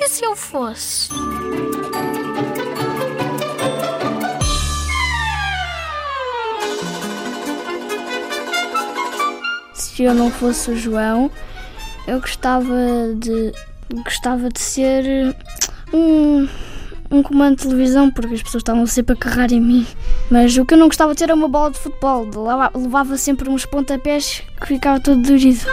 E se eu fosse? Se eu não fosse o João, eu gostava de gostava de ser um, um comando de televisão, porque as pessoas estavam sempre a carrar em mim. Mas o que eu não gostava de ter era uma bola de futebol. Levava sempre uns pontapés que ficava todo dorido.